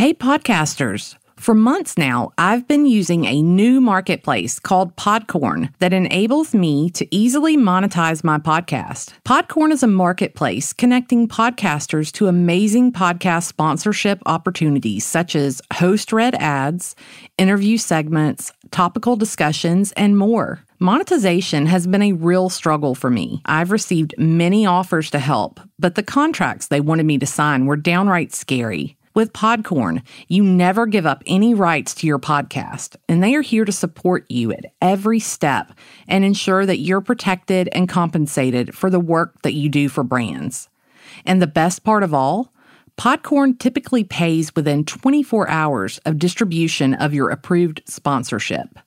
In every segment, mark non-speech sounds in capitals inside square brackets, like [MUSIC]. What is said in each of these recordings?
Hey, podcasters. For months now, I've been using a new marketplace called Podcorn that enables me to easily monetize my podcast. Podcorn is a marketplace connecting podcasters to amazing podcast sponsorship opportunities such as host read ads, interview segments, topical discussions, and more. Monetization has been a real struggle for me. I've received many offers to help, but the contracts they wanted me to sign were downright scary. With Podcorn, you never give up any rights to your podcast, and they are here to support you at every step and ensure that you're protected and compensated for the work that you do for brands. And the best part of all, Podcorn typically pays within 24 hours of distribution of your approved sponsorship.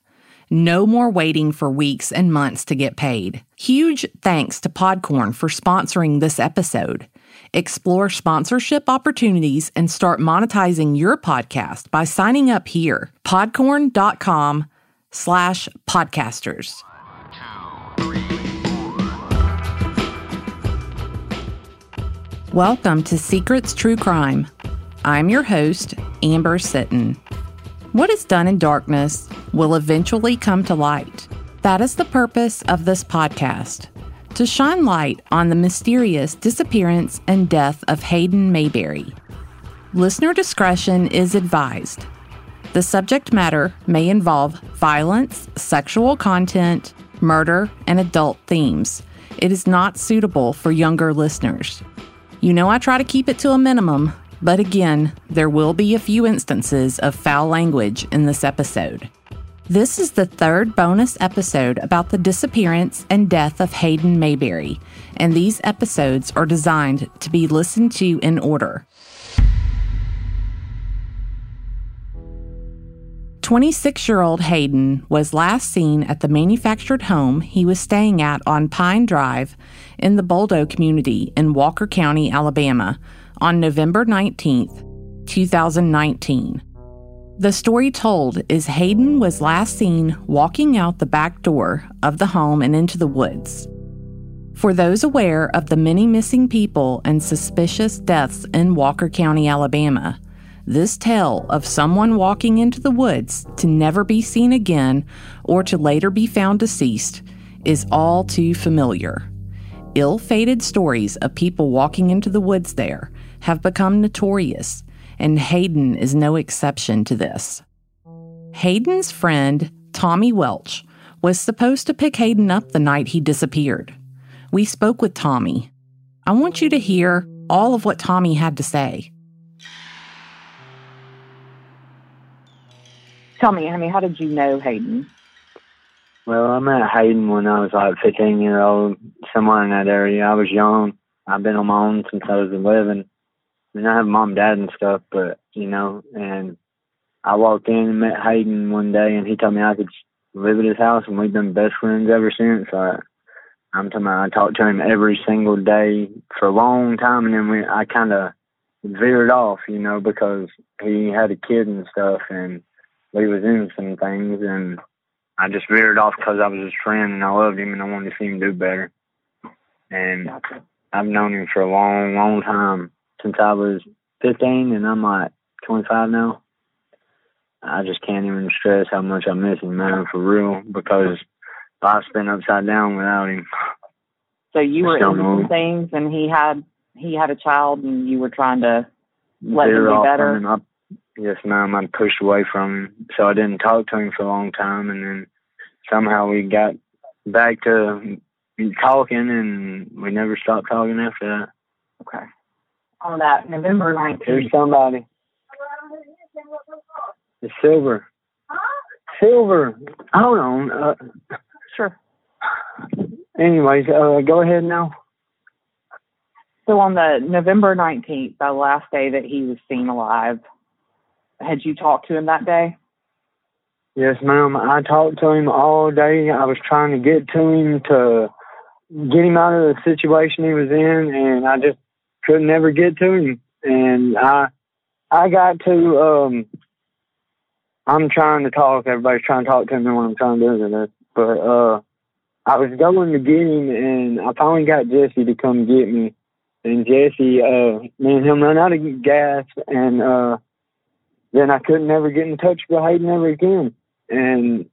No more waiting for weeks and months to get paid. Huge thanks to Podcorn for sponsoring this episode. Explore sponsorship opportunities and start monetizing your podcast by signing up here. Podcorn.com slash podcasters. Welcome to Secrets True Crime. I'm your host, Amber Sitton. What is done in darkness will eventually come to light. That is the purpose of this podcast to shine light on the mysterious disappearance and death of Hayden Mayberry. Listener discretion is advised. The subject matter may involve violence, sexual content, murder, and adult themes. It is not suitable for younger listeners. You know, I try to keep it to a minimum, but again, there will be a few instances of foul language in this episode. This is the third bonus episode about the disappearance and death of Hayden Mayberry, and these episodes are designed to be listened to in order. 26 year old Hayden was last seen at the manufactured home he was staying at on Pine Drive in the Boldo community in Walker County, Alabama, on November 19th, 2019. The story told is Hayden was last seen walking out the back door of the home and into the woods. For those aware of the many missing people and suspicious deaths in Walker County, Alabama, this tale of someone walking into the woods to never be seen again or to later be found deceased is all too familiar. Ill fated stories of people walking into the woods there have become notorious and Hayden is no exception to this. Hayden's friend, Tommy Welch, was supposed to pick Hayden up the night he disappeared. We spoke with Tommy. I want you to hear all of what Tommy had to say. Tell me, honey, how did you know Hayden? Well, I met Hayden when I was like 15 year old, somewhere in that area. I was young. I've been on my own since I was 11. I mean, I have mom, dad, and stuff, but you know, and I walked in and met Hayden one day, and he told me I could live at his house, and we've been best friends ever since. I, I'm talking about I talked to him every single day for a long time, and then we, I kind of veered off, you know, because he had a kid and stuff, and we was in some things, and I just veered off because I was his friend, and I loved him, and I wanted to see him do better. And I've known him for a long, long time since I was 15, and I'm like 25 now. I just can't even stress how much I miss him, man, for real, because life's been upside down without him. So you were into some things, and he had he had a child, and you were trying to let him be better. Him. I, yes, ma'am. I pushed away from him, so I didn't talk to him for a long time, and then somehow we got back to talking, and we never stopped talking after that. Okay on that November 19th. Here's somebody. It's Silver. Silver. Hold on. Uh, sure. Anyways, uh, go ahead now. So on the November 19th, the last day that he was seen alive, had you talked to him that day? Yes, ma'am. I talked to him all day. I was trying to get to him to get him out of the situation he was in, and I just could never get to him. And I I got to um I'm trying to talk, everybody's trying to talk to me when I'm trying to do this. But uh I was going to get him and I finally got Jesse to come get me. And Jesse, uh me and him ran out of gas and uh then I couldn't never get in touch with Hayden ever again. And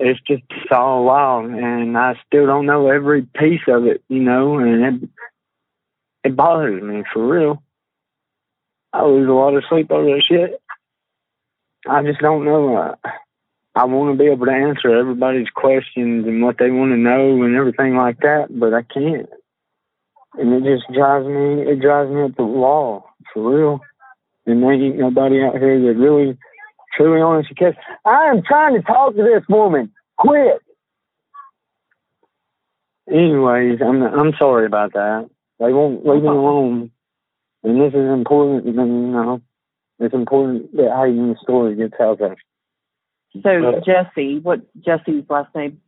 it's just all wild, and I still don't know every piece of it, you know, and it, it bothers me for real. I lose a lot of sleep over that shit. I just don't know. Uh, I want to be able to answer everybody's questions and what they want to know and everything like that, but I can't. And it just drives me, it drives me up the wall, for real. And there ain't nobody out here that really, truly honestly cares. I am trying to talk to this woman. Quit. Anyways, I'm I'm sorry about that. They won't leave me alone. And this is important, you know. It's important that Hayden's story gets out there. So uh, Jesse, what Jesse's last name?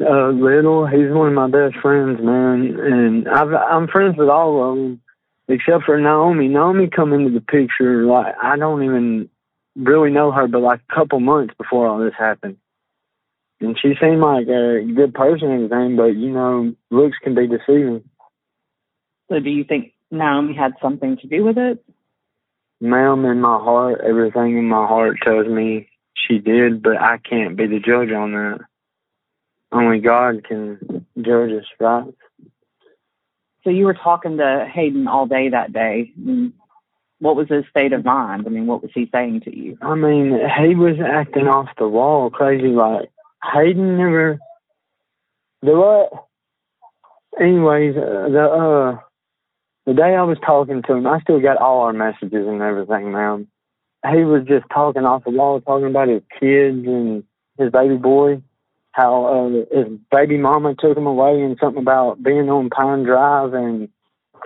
Uh, Little. He's one of my best friends, man, and I've, I'm friends with all of them except for Naomi. Naomi come into the picture like I don't even really know her, but like a couple months before all this happened. And she seemed like a good person and everything, but you know, looks can be deceiving. So, do you think Naomi had something to do with it? Ma'am, in my heart, everything in my heart tells me she did, but I can't be the judge on that. Only God can judge us, right? So you were talking to Hayden all day that day. what was his state of mind? I mean, what was he saying to you? I mean, he was acting off the wall, crazy. Like Hayden never. The what? Anyways, uh, the uh, the day I was talking to him, I still got all our messages and everything, man. He was just talking off the wall, talking about his kids and his baby boy how uh, his baby mama took him away and something about being on Pine Drive and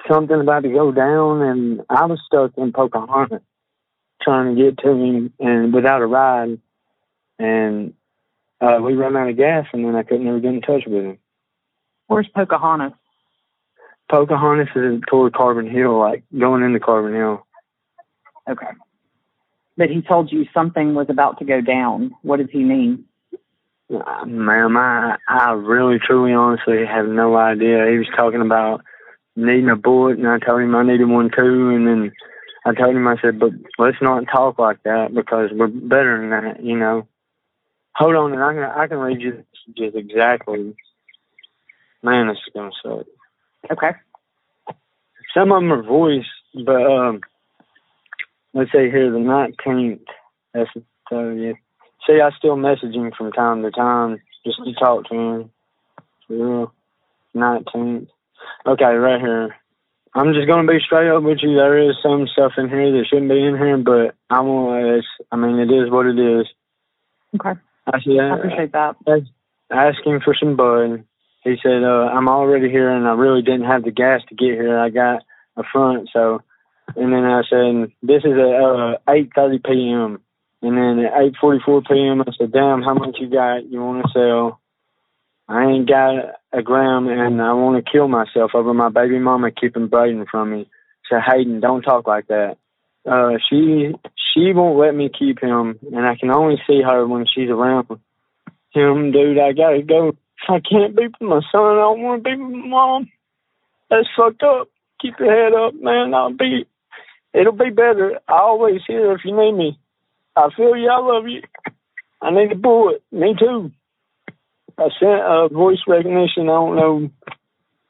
something about to go down and I was stuck in Pocahontas trying to get to him and without a ride and uh, we ran out of gas and then I couldn't ever get in touch with him. Where's Pocahontas? Pocahontas is toward Carbon Hill, like going into Carbon Hill. Okay. But he told you something was about to go down. What does he mean? Uh, ma'am, I, I really, truly, honestly have no idea. He was talking about needing a bullet, and I told him I needed one too. And then I told him, I said, but let's not talk like that because we're better than that, you know. Hold on, and I can I can read you just exactly. Man, this is gonna suck. Okay. Some of them are voice, but um, let's say here the nineteenth. That's tell you. See, I still message him from time to time just to talk to him. Yeah. 19th. Okay, right here. I'm just gonna be straight up with you. There is some stuff in here that shouldn't be in here, but I won't. I mean, it is what it is. Okay. I said. I appreciate that. Ask him for some bud. He said, uh, "I'm already here, and I really didn't have the gas to get here. I got a front, so." And then I said, "This is at uh, 8:30 p.m." And then at 8:44 p.m., I said, "Damn, how much you got? You want to sell?" I ain't got a gram, and I want to kill myself over my baby mama keeping Braden from me. So Hayden, don't talk like that. Uh, she she won't let me keep him, and I can only see her when she's around him. Dude, I gotta go. I can't be with my son. I don't want to be with my mom. That's fucked up. Keep your head up, man. I'll be. It'll be better. I always here if you need me. I feel you. I love you. I need a bullet. Me too. I sent a voice recognition. I don't know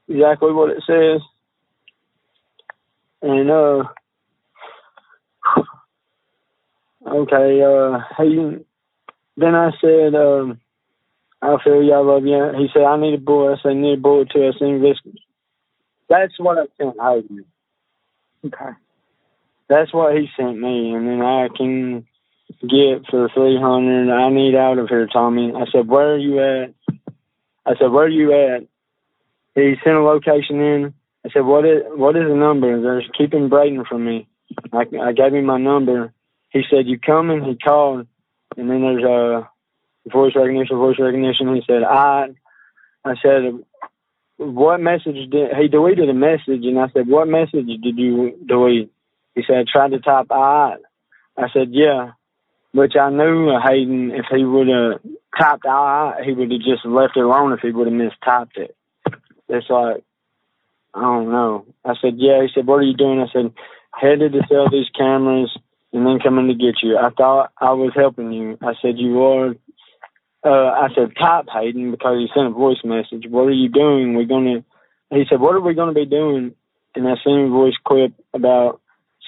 exactly what it says. And, uh, [SIGHS] okay, uh, he, then I said, um, I feel you. I love you. He said, I need a bullet. I said, I need a bullet too. I said, this. That's what I sent Hayden. Okay. That's what he sent me. And then I can get for three hundred. I need out of here, Tommy. I said, Where are you at? I said, Where are you at? He sent a location in. I said, What is what is the number? They're keeping Braden from me. I, I gave him my number. He said, You coming? He called, and then there's a voice recognition, voice recognition. He said, I. I said, What message did he deleted a message? And I said, What message did you delete? He said, Tried to type I. I said, Yeah which I knew Hayden, if he would have typed I, he would have just left it alone if he would have mistyped it. It's like, I don't know. I said, yeah. He said, what are you doing? I said, headed to sell these cameras. and then coming to get you. I thought I was helping you. I said you were. Uh, I said type Hayden because he sent a voice message. What are you doing? We're gonna. He said, "What are we gonna be doing?" And I sent a voice clip about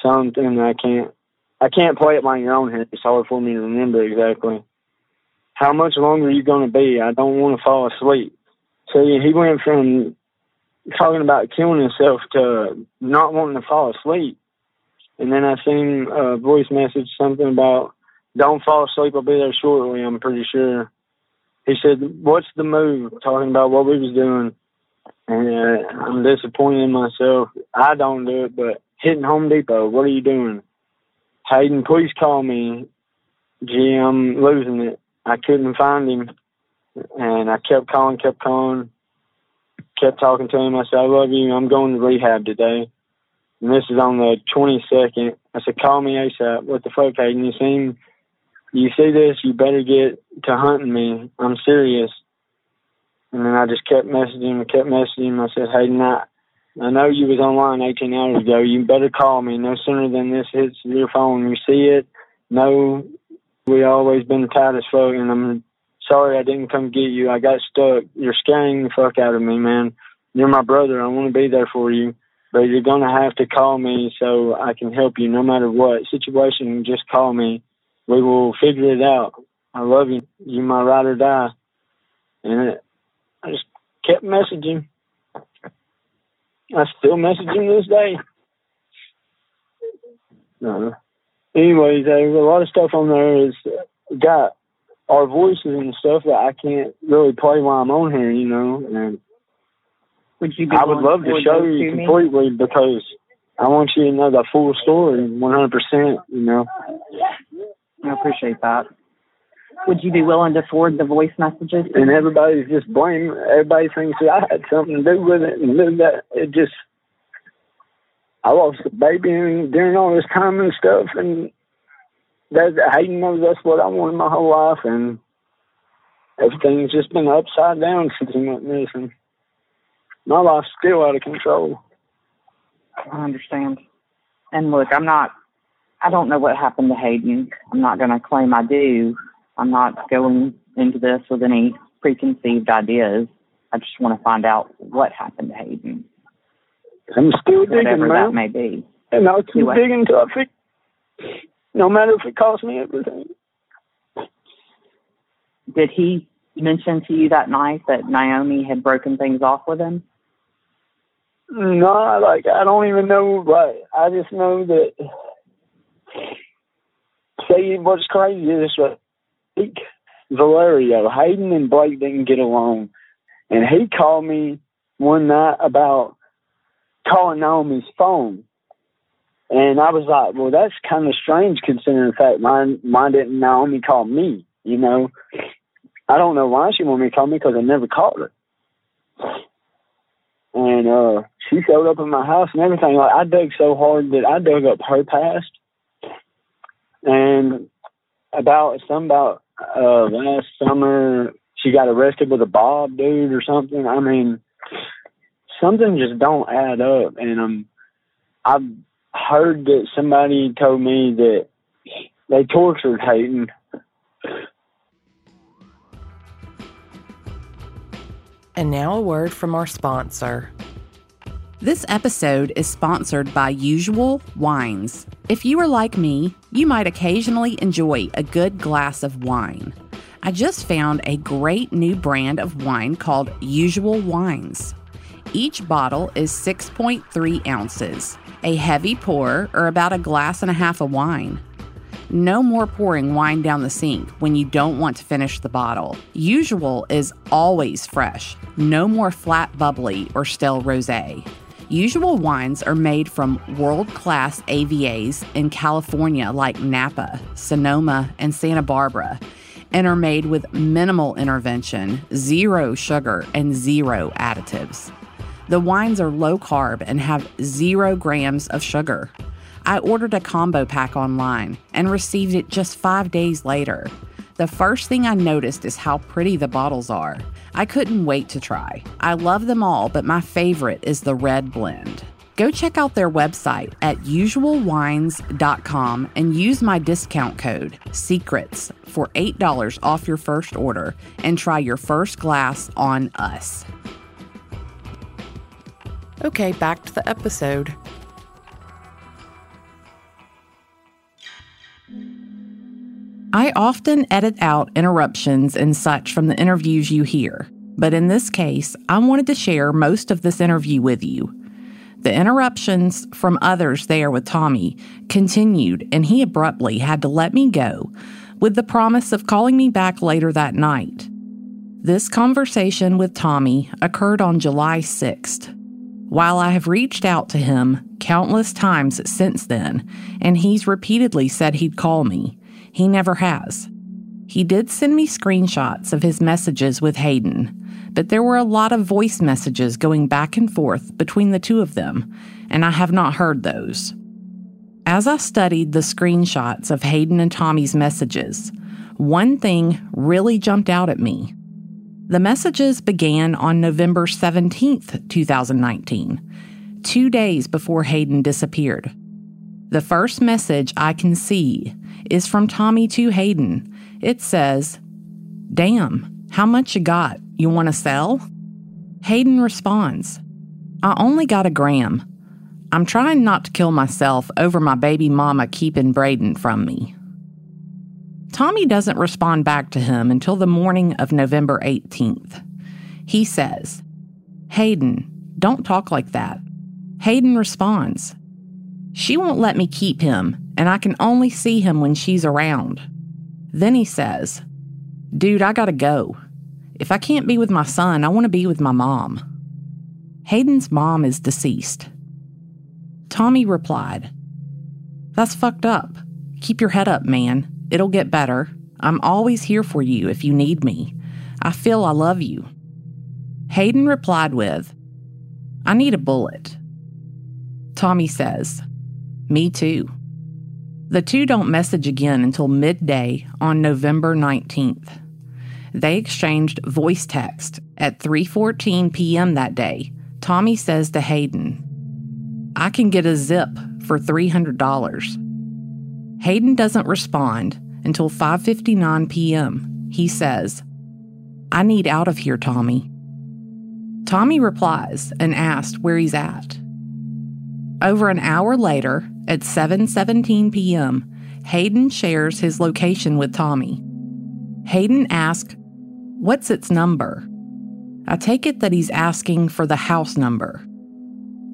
something I can't. I can't play it by your own head. It's hard for me to remember exactly. How much longer are you gonna be? I don't want to fall asleep. So he went from talking about killing himself to not wanting to fall asleep. And then I seen a voice message, something about don't fall asleep. I'll be there shortly. I'm pretty sure. He said, "What's the move?" Talking about what we was doing, and uh, I'm disappointed in myself. I don't do it, but hitting Home Depot. What are you doing, Hayden? Please call me. Gee, I'm losing it. I couldn't find him, and I kept calling, kept calling, kept talking to him. I said, "I love you. I'm going to rehab today." and this is on the 22nd. I said, call me ASAP. What the fuck, Hayden? You seen, you see this, you better get to hunting me. I'm serious. And then I just kept messaging him, kept messaging him. I said, hey, I, I know you was online 18 hours ago. You better call me no sooner than this hits your phone. You see it. No, we always been tight as fuck, and I'm sorry I didn't come get you. I got stuck. You're scaring the fuck out of me, man. You're my brother. I want to be there for you but you're going to have to call me so I can help you no matter what situation. Just call me. We will figure it out. I love you. You my ride or die. And I just kept messaging. I still message him this day. No. Anyways, there's a lot of stuff on there is got our voices and stuff that I can't really play while I'm on here, you know, and would you I would love to show you completely me? because I want you to know the full story, 100%, you know. Appreciate that. Would you be willing to forward the voice messages? And everybody's just blaming, everybody thinks that I had something to do with it and that. It just, I lost a baby and during all this time and stuff, and that Hayden knows that's what I wanted my whole life, and everything's just been upside down since he went missing my life's still out of control. I understand. And look, I'm not, I don't know what happened to Hayden. I'm not going to claim I do. I'm not going into this with any preconceived ideas. I just want to find out what happened to Hayden. I'm still digging, Whatever man. that may be. And I'll keep digging until I fix no matter if it costs me everything. Did he mention to you that night that Naomi had broken things off with him? No, like I don't even know. Like I just know that. Say what's crazy is like Valerio, Hayden, and Blake didn't get along, and he called me one night about calling Naomi's phone. And I was like, well, that's kind of strange considering the fact mine, why didn't Naomi call me? You know, I don't know why she wanted me to call me because I never called her and uh she showed up in my house and everything. Like I dug so hard that I dug up her past, and about some about uh last summer she got arrested with a Bob dude or something. I mean, something just don't add up, and um, I've heard that somebody told me that they tortured Hayden And now a word from our sponsor. This episode is sponsored by Usual Wines. If you are like me, you might occasionally enjoy a good glass of wine. I just found a great new brand of wine called Usual Wines. Each bottle is 6.3 ounces, a heavy pour, or about a glass and a half of wine. No more pouring wine down the sink when you don't want to finish the bottle. Usual is always fresh. No more flat bubbly or stale rosé. Usual wines are made from world class AVAs in California like Napa, Sonoma, and Santa Barbara, and are made with minimal intervention, zero sugar, and zero additives. The wines are low carb and have zero grams of sugar. I ordered a combo pack online and received it just five days later. The first thing I noticed is how pretty the bottles are. I couldn't wait to try. I love them all, but my favorite is the red blend. Go check out their website at usualwines.com and use my discount code SECRETS for $8 off your first order and try your first glass on us. Okay, back to the episode. I often edit out interruptions and such from the interviews you hear, but in this case, I wanted to share most of this interview with you. The interruptions from others there with Tommy continued, and he abruptly had to let me go with the promise of calling me back later that night. This conversation with Tommy occurred on July 6th. While I have reached out to him countless times since then, and he's repeatedly said he'd call me, he never has. He did send me screenshots of his messages with Hayden, but there were a lot of voice messages going back and forth between the two of them, and I have not heard those. As I studied the screenshots of Hayden and Tommy's messages, one thing really jumped out at me. The messages began on November 17th, 2019, two days before Hayden disappeared. The first message I can see is from Tommy to Hayden. It says, Damn, how much you got? You want to sell? Hayden responds, I only got a gram. I'm trying not to kill myself over my baby mama keeping Braden from me. Tommy doesn't respond back to him until the morning of November 18th. He says, Hayden, don't talk like that. Hayden responds, She won't let me keep him, and I can only see him when she's around. Then he says, Dude, I gotta go. If I can't be with my son, I want to be with my mom. Hayden's mom is deceased. Tommy replied, That's fucked up. Keep your head up, man. It'll get better. I'm always here for you if you need me. I feel I love you. Hayden replied with, I need a bullet. Tommy says, Me too. The two don't message again until midday on November 19th. They exchanged voice text at 3:14 p.m. that day. Tommy says to Hayden, "I can get a zip for $300." Hayden doesn't respond until 5:59 p.m. He says, "I need out of here, Tommy." Tommy replies and asks where he's at. Over an hour later, at 7:17 p.m., Hayden shares his location with Tommy. Hayden asks, "What's its number?" I take it that he's asking for the house number.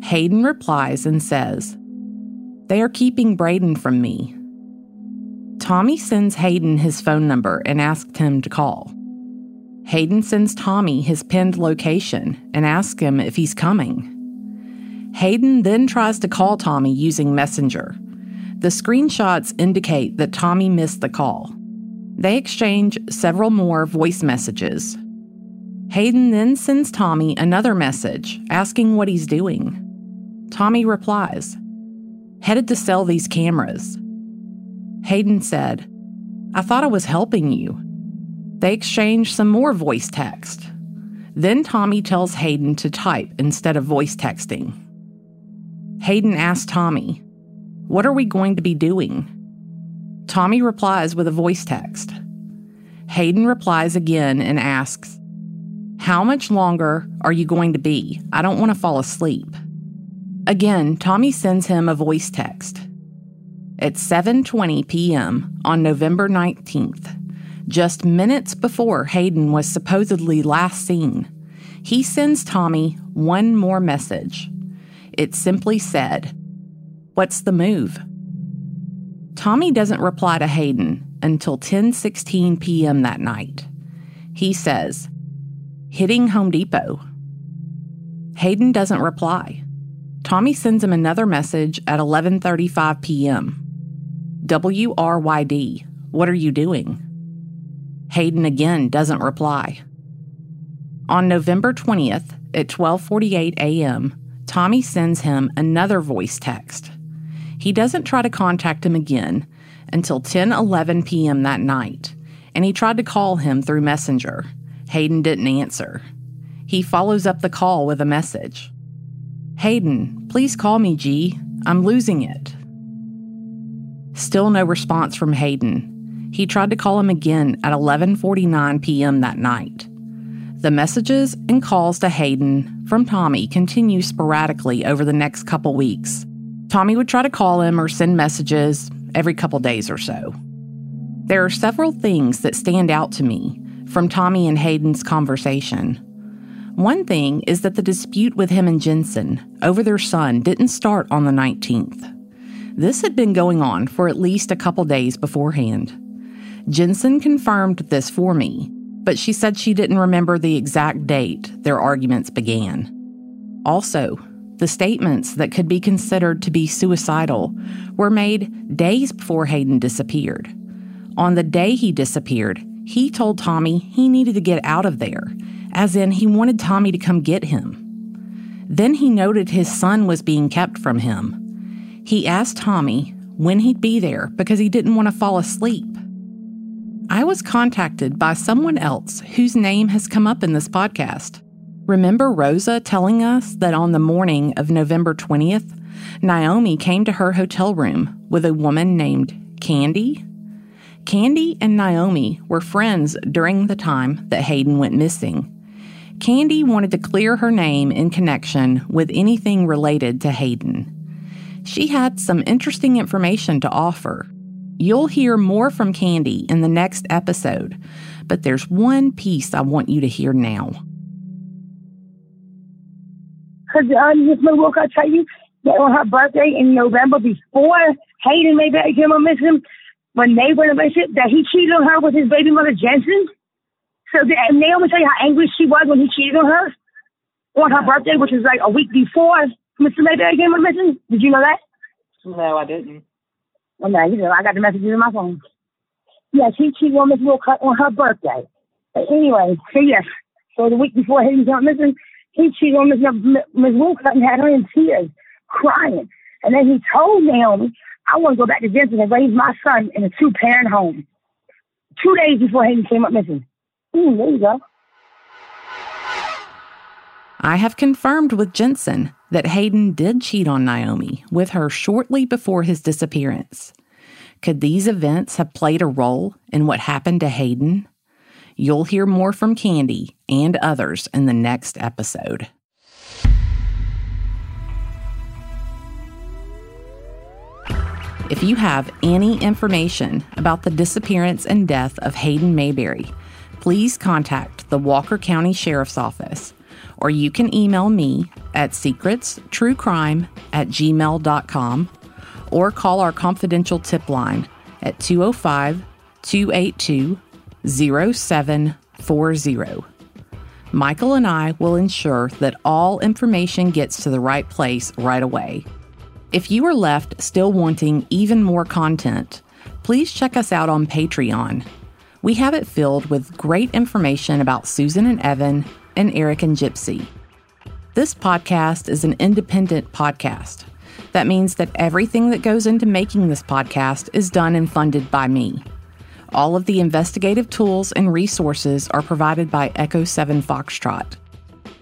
Hayden replies and says, "They are keeping Braden from me." Tommy sends Hayden his phone number and asks him to call. Hayden sends Tommy his pinned location and asks him if he's coming. Hayden then tries to call Tommy using Messenger. The screenshots indicate that Tommy missed the call. They exchange several more voice messages. Hayden then sends Tommy another message asking what he's doing. Tommy replies, Headed to sell these cameras. Hayden said, I thought I was helping you. They exchange some more voice text. Then Tommy tells Hayden to type instead of voice texting. Hayden asks Tommy, What are we going to be doing? Tommy replies with a voice text. Hayden replies again and asks, How much longer are you going to be? I don't want to fall asleep. Again, Tommy sends him a voice text. At 7:20 p.m. on November 19th, just minutes before Hayden was supposedly last seen, he sends Tommy one more message. It simply said, What's the move? Tommy doesn't reply to Hayden until 10:16 p.m. that night. He says, "Hitting Home Depot." Hayden doesn't reply. Tommy sends him another message at 11:35 p.m. WRYD, what are you doing? Hayden again doesn't reply. On November 20th at 12:48 a.m., Tommy sends him another voice text. He doesn't try to contact him again until 10:11 p.m. that night, and he tried to call him through Messenger. Hayden didn't answer. He follows up the call with a message. Hayden, please call me, G. I'm losing it. Still no response from Hayden. He tried to call him again at 11:49 p.m. that night. The messages and calls to Hayden from Tommy continue sporadically over the next couple weeks. Tommy would try to call him or send messages every couple days or so. There are several things that stand out to me from Tommy and Hayden's conversation. One thing is that the dispute with him and Jensen over their son didn't start on the 19th. This had been going on for at least a couple days beforehand. Jensen confirmed this for me, but she said she didn't remember the exact date their arguments began. Also, the statements that could be considered to be suicidal were made days before Hayden disappeared. On the day he disappeared, he told Tommy he needed to get out of there, as in he wanted Tommy to come get him. Then he noted his son was being kept from him. He asked Tommy when he'd be there because he didn't want to fall asleep. I was contacted by someone else whose name has come up in this podcast. Remember Rosa telling us that on the morning of November 20th, Naomi came to her hotel room with a woman named Candy? Candy and Naomi were friends during the time that Hayden went missing. Candy wanted to clear her name in connection with anything related to Hayden. She had some interesting information to offer. You'll hear more from Candy in the next episode, but there's one piece I want you to hear now. Because um, Miss Milwaukee, I tell you that on her birthday in November, before Hayden made that came on missing, when they were in a relationship, that he cheated on her with his baby mother Jensen. So the, and Naomi tell you how angry she was when he cheated on her on her birthday, which was like a week before Mr. Mayberry came on missing. Did you know that? No, I didn't. Well, no, you know, I got the messages in my phone. Yes, he cheated on Miss Wilcott on her birthday. But anyway, so yes, so the week before Hayden went missing, he cheated on Miss Miss Wilcott and had her in tears, crying. And then he told Naomi, I want to go back to Jensen and raise my son in a two parent home. Two days before Hayden came up missing. Ooh, there you go. I have confirmed with Jensen that Hayden did cheat on Naomi with her shortly before his disappearance. Could these events have played a role in what happened to Hayden? You'll hear more from Candy and others in the next episode. If you have any information about the disappearance and death of Hayden Mayberry, please contact the Walker County Sheriff's Office, or you can email me at secretstruecrime at gmail.com or call our confidential tip line at 205 282 0740. Michael and I will ensure that all information gets to the right place right away. If you are left still wanting even more content, please check us out on Patreon. We have it filled with great information about Susan and Evan and Eric and Gypsy. This podcast is an independent podcast. That means that everything that goes into making this podcast is done and funded by me. All of the investigative tools and resources are provided by Echo 7 Foxtrot.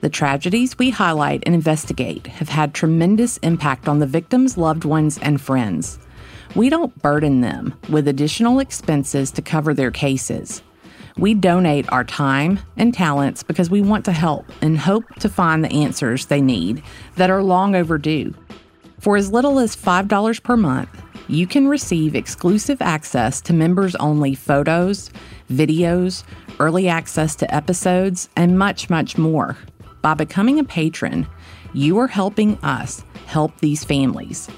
The tragedies we highlight and investigate have had tremendous impact on the victims' loved ones and friends. We don't burden them with additional expenses to cover their cases. We donate our time and talents because we want to help and hope to find the answers they need that are long overdue. For as little as $5 per month, you can receive exclusive access to members only photos, videos, early access to episodes, and much, much more. By becoming a patron, you are helping us help these families.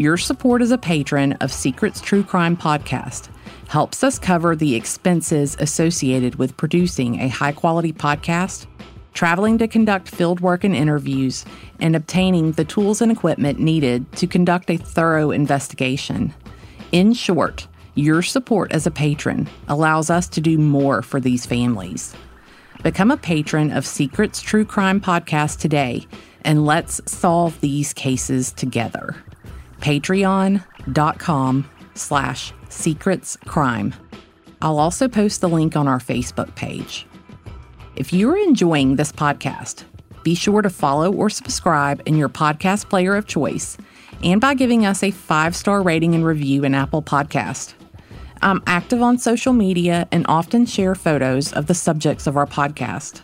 Your support as a patron of Secrets True Crime Podcast helps us cover the expenses associated with producing a high quality podcast, traveling to conduct field work and interviews, and obtaining the tools and equipment needed to conduct a thorough investigation. In short, your support as a patron allows us to do more for these families. Become a patron of Secrets True Crime Podcast today, and let's solve these cases together. Patreon.com slash secrets crime. I'll also post the link on our Facebook page. If you're enjoying this podcast, be sure to follow or subscribe in your podcast player of choice and by giving us a five star rating and review in Apple Podcast. I'm active on social media and often share photos of the subjects of our podcast.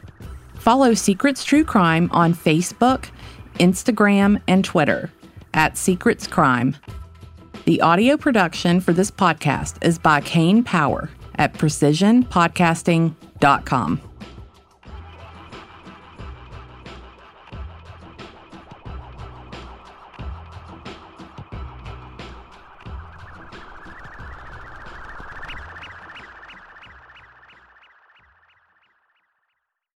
Follow Secrets True Crime on Facebook, Instagram, and Twitter at Secrets Crime. The audio production for this podcast is by Kane Power at precisionpodcasting.com.